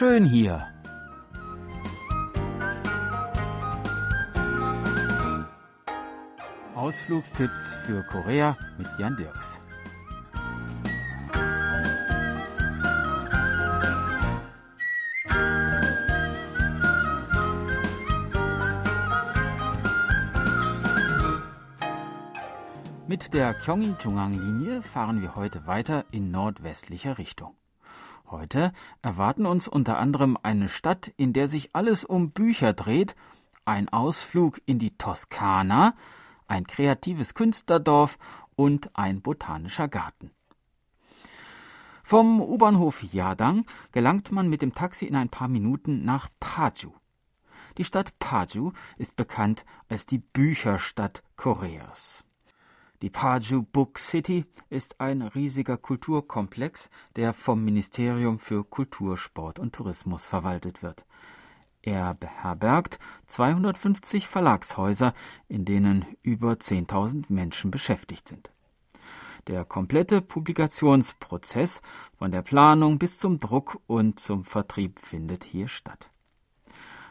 schön hier. Ausflugstipps für Korea mit Jan Dirks. Mit der Gyeonggi-Jungang-Linie fahren wir heute weiter in nordwestlicher Richtung. Heute erwarten uns unter anderem eine Stadt, in der sich alles um Bücher dreht, ein Ausflug in die Toskana, ein kreatives Künstlerdorf und ein botanischer Garten. Vom U-Bahnhof Yadang gelangt man mit dem Taxi in ein paar Minuten nach Paju. Die Stadt Paju ist bekannt als die Bücherstadt Koreas. Die Paju Book City ist ein riesiger Kulturkomplex, der vom Ministerium für Kultur, Sport und Tourismus verwaltet wird. Er beherbergt 250 Verlagshäuser, in denen über 10.000 Menschen beschäftigt sind. Der komplette Publikationsprozess von der Planung bis zum Druck und zum Vertrieb findet hier statt.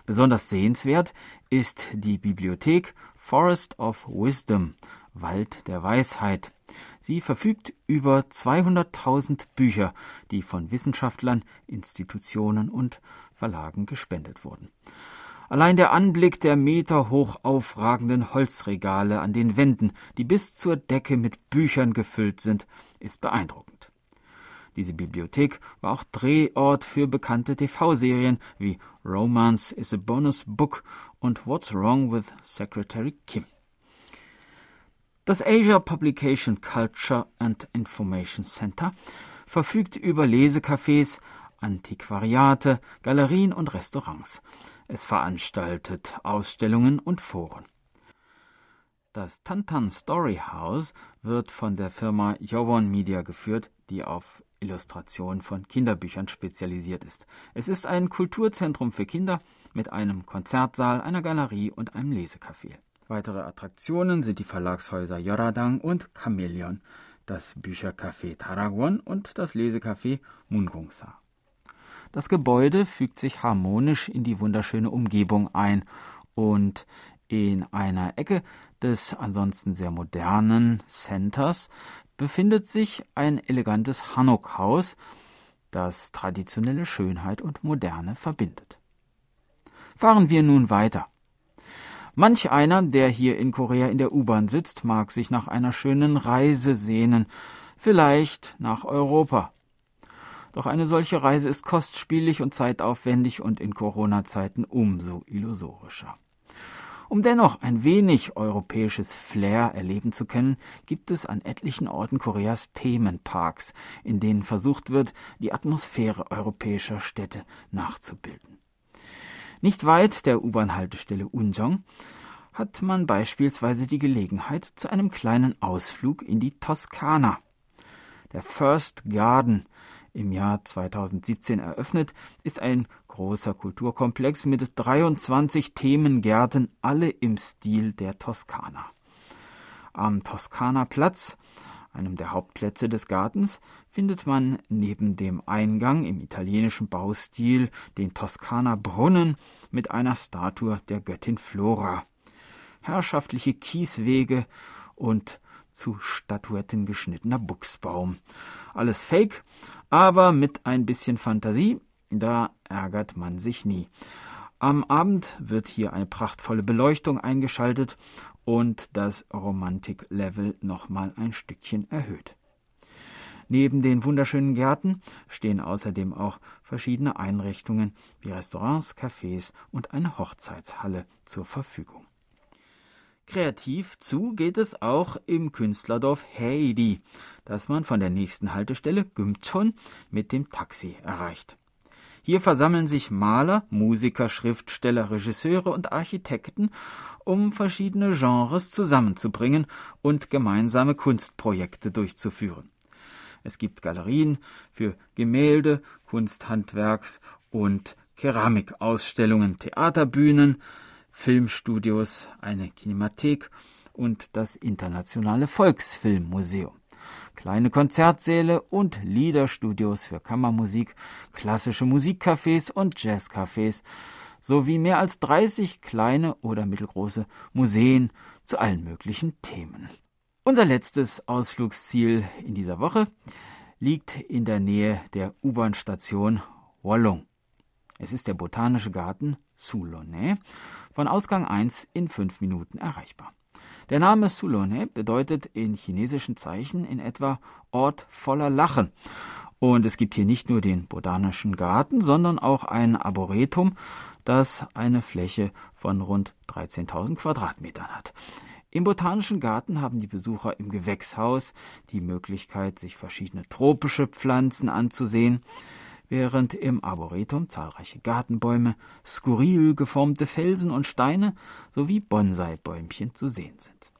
Besonders sehenswert ist die Bibliothek Forest of Wisdom, Wald der Weisheit. Sie verfügt über 200.000 Bücher, die von Wissenschaftlern, Institutionen und Verlagen gespendet wurden. Allein der Anblick der meterhoch aufragenden Holzregale an den Wänden, die bis zur Decke mit Büchern gefüllt sind, ist beeindruckend. Diese Bibliothek war auch Drehort für bekannte TV-Serien wie Romance is a Bonus Book und What's Wrong with Secretary Kim. Das Asia Publication Culture and Information Center verfügt über Lesecafés, Antiquariate, Galerien und Restaurants. Es veranstaltet Ausstellungen und Foren. Das Tantan Story House wird von der Firma Yowon Media geführt, die auf Illustration von Kinderbüchern spezialisiert ist. Es ist ein Kulturzentrum für Kinder mit einem Konzertsaal, einer Galerie und einem Lesecafé. Weitere Attraktionen sind die Verlagshäuser Yoradang und Chameleon, das Büchercafé Taragwon und das Lesecafé Mungongsa. Das Gebäude fügt sich harmonisch in die wunderschöne Umgebung ein und in einer Ecke des ansonsten sehr modernen Centers befindet sich ein elegantes Hanok-Haus, das traditionelle Schönheit und Moderne verbindet. Fahren wir nun weiter. Manch einer, der hier in Korea in der U-Bahn sitzt, mag sich nach einer schönen Reise sehnen, vielleicht nach Europa. Doch eine solche Reise ist kostspielig und zeitaufwendig und in Corona-Zeiten umso illusorischer. Um dennoch ein wenig europäisches Flair erleben zu können, gibt es an etlichen Orten Koreas Themenparks, in denen versucht wird, die Atmosphäre europäischer Städte nachzubilden. Nicht weit der U-Bahn-Haltestelle Unjong hat man beispielsweise die Gelegenheit zu einem kleinen Ausflug in die Toskana. Der First Garden, im Jahr 2017 eröffnet, ist ein großer Kulturkomplex mit 23 Themengärten, alle im Stil der Toskana. Am Toskana Platz einem der Hauptplätze des Gartens, findet man neben dem Eingang im italienischen Baustil den Toskaner Brunnen mit einer Statue der Göttin Flora, herrschaftliche Kieswege und zu Statuetten geschnittener Buchsbaum. Alles Fake, aber mit ein bisschen Fantasie, da ärgert man sich nie. Am Abend wird hier eine prachtvolle Beleuchtung eingeschaltet und das Romantiklevel nochmal ein Stückchen erhöht. Neben den wunderschönen Gärten stehen außerdem auch verschiedene Einrichtungen wie Restaurants, Cafés und eine Hochzeitshalle zur Verfügung. Kreativ zu geht es auch im Künstlerdorf Heidi, das man von der nächsten Haltestelle Gümton mit dem Taxi erreicht. Hier versammeln sich Maler, Musiker, Schriftsteller, Regisseure und Architekten, um verschiedene Genres zusammenzubringen und gemeinsame Kunstprojekte durchzuführen. Es gibt Galerien für Gemälde, Kunsthandwerks und Keramikausstellungen, Theaterbühnen, Filmstudios, eine Kinemathek und das Internationale Volksfilmmuseum. Kleine Konzertsäle und Liederstudios für Kammermusik, klassische Musikcafés und Jazzcafés sowie mehr als 30 kleine oder mittelgroße Museen zu allen möglichen Themen. Unser letztes Ausflugsziel in dieser Woche liegt in der Nähe der U-Bahn-Station Wallung. Es ist der Botanische Garten Soulonnais, von Ausgang 1 in fünf Minuten erreichbar. Der Name Soulonnais bedeutet in chinesischen Zeichen in etwa Ort voller Lachen. Und es gibt hier nicht nur den Botanischen Garten, sondern auch ein Arboretum, das eine Fläche von rund 13.000 Quadratmetern hat. Im Botanischen Garten haben die Besucher im Gewächshaus die Möglichkeit, sich verschiedene tropische Pflanzen anzusehen, während im Arboretum zahlreiche Gartenbäume, skurril geformte Felsen und Steine sowie Bonsai-Bäumchen zu sehen sind.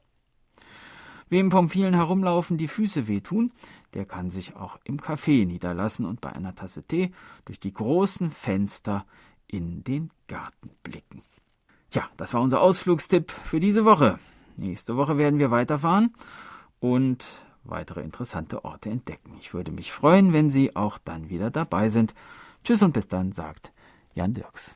Wem vom vielen Herumlaufen die Füße wehtun, der kann sich auch im Café niederlassen und bei einer Tasse Tee durch die großen Fenster in den Garten blicken. Tja, das war unser Ausflugstipp für diese Woche. Nächste Woche werden wir weiterfahren und weitere interessante Orte entdecken. Ich würde mich freuen, wenn Sie auch dann wieder dabei sind. Tschüss und bis dann, sagt Jan Dirks.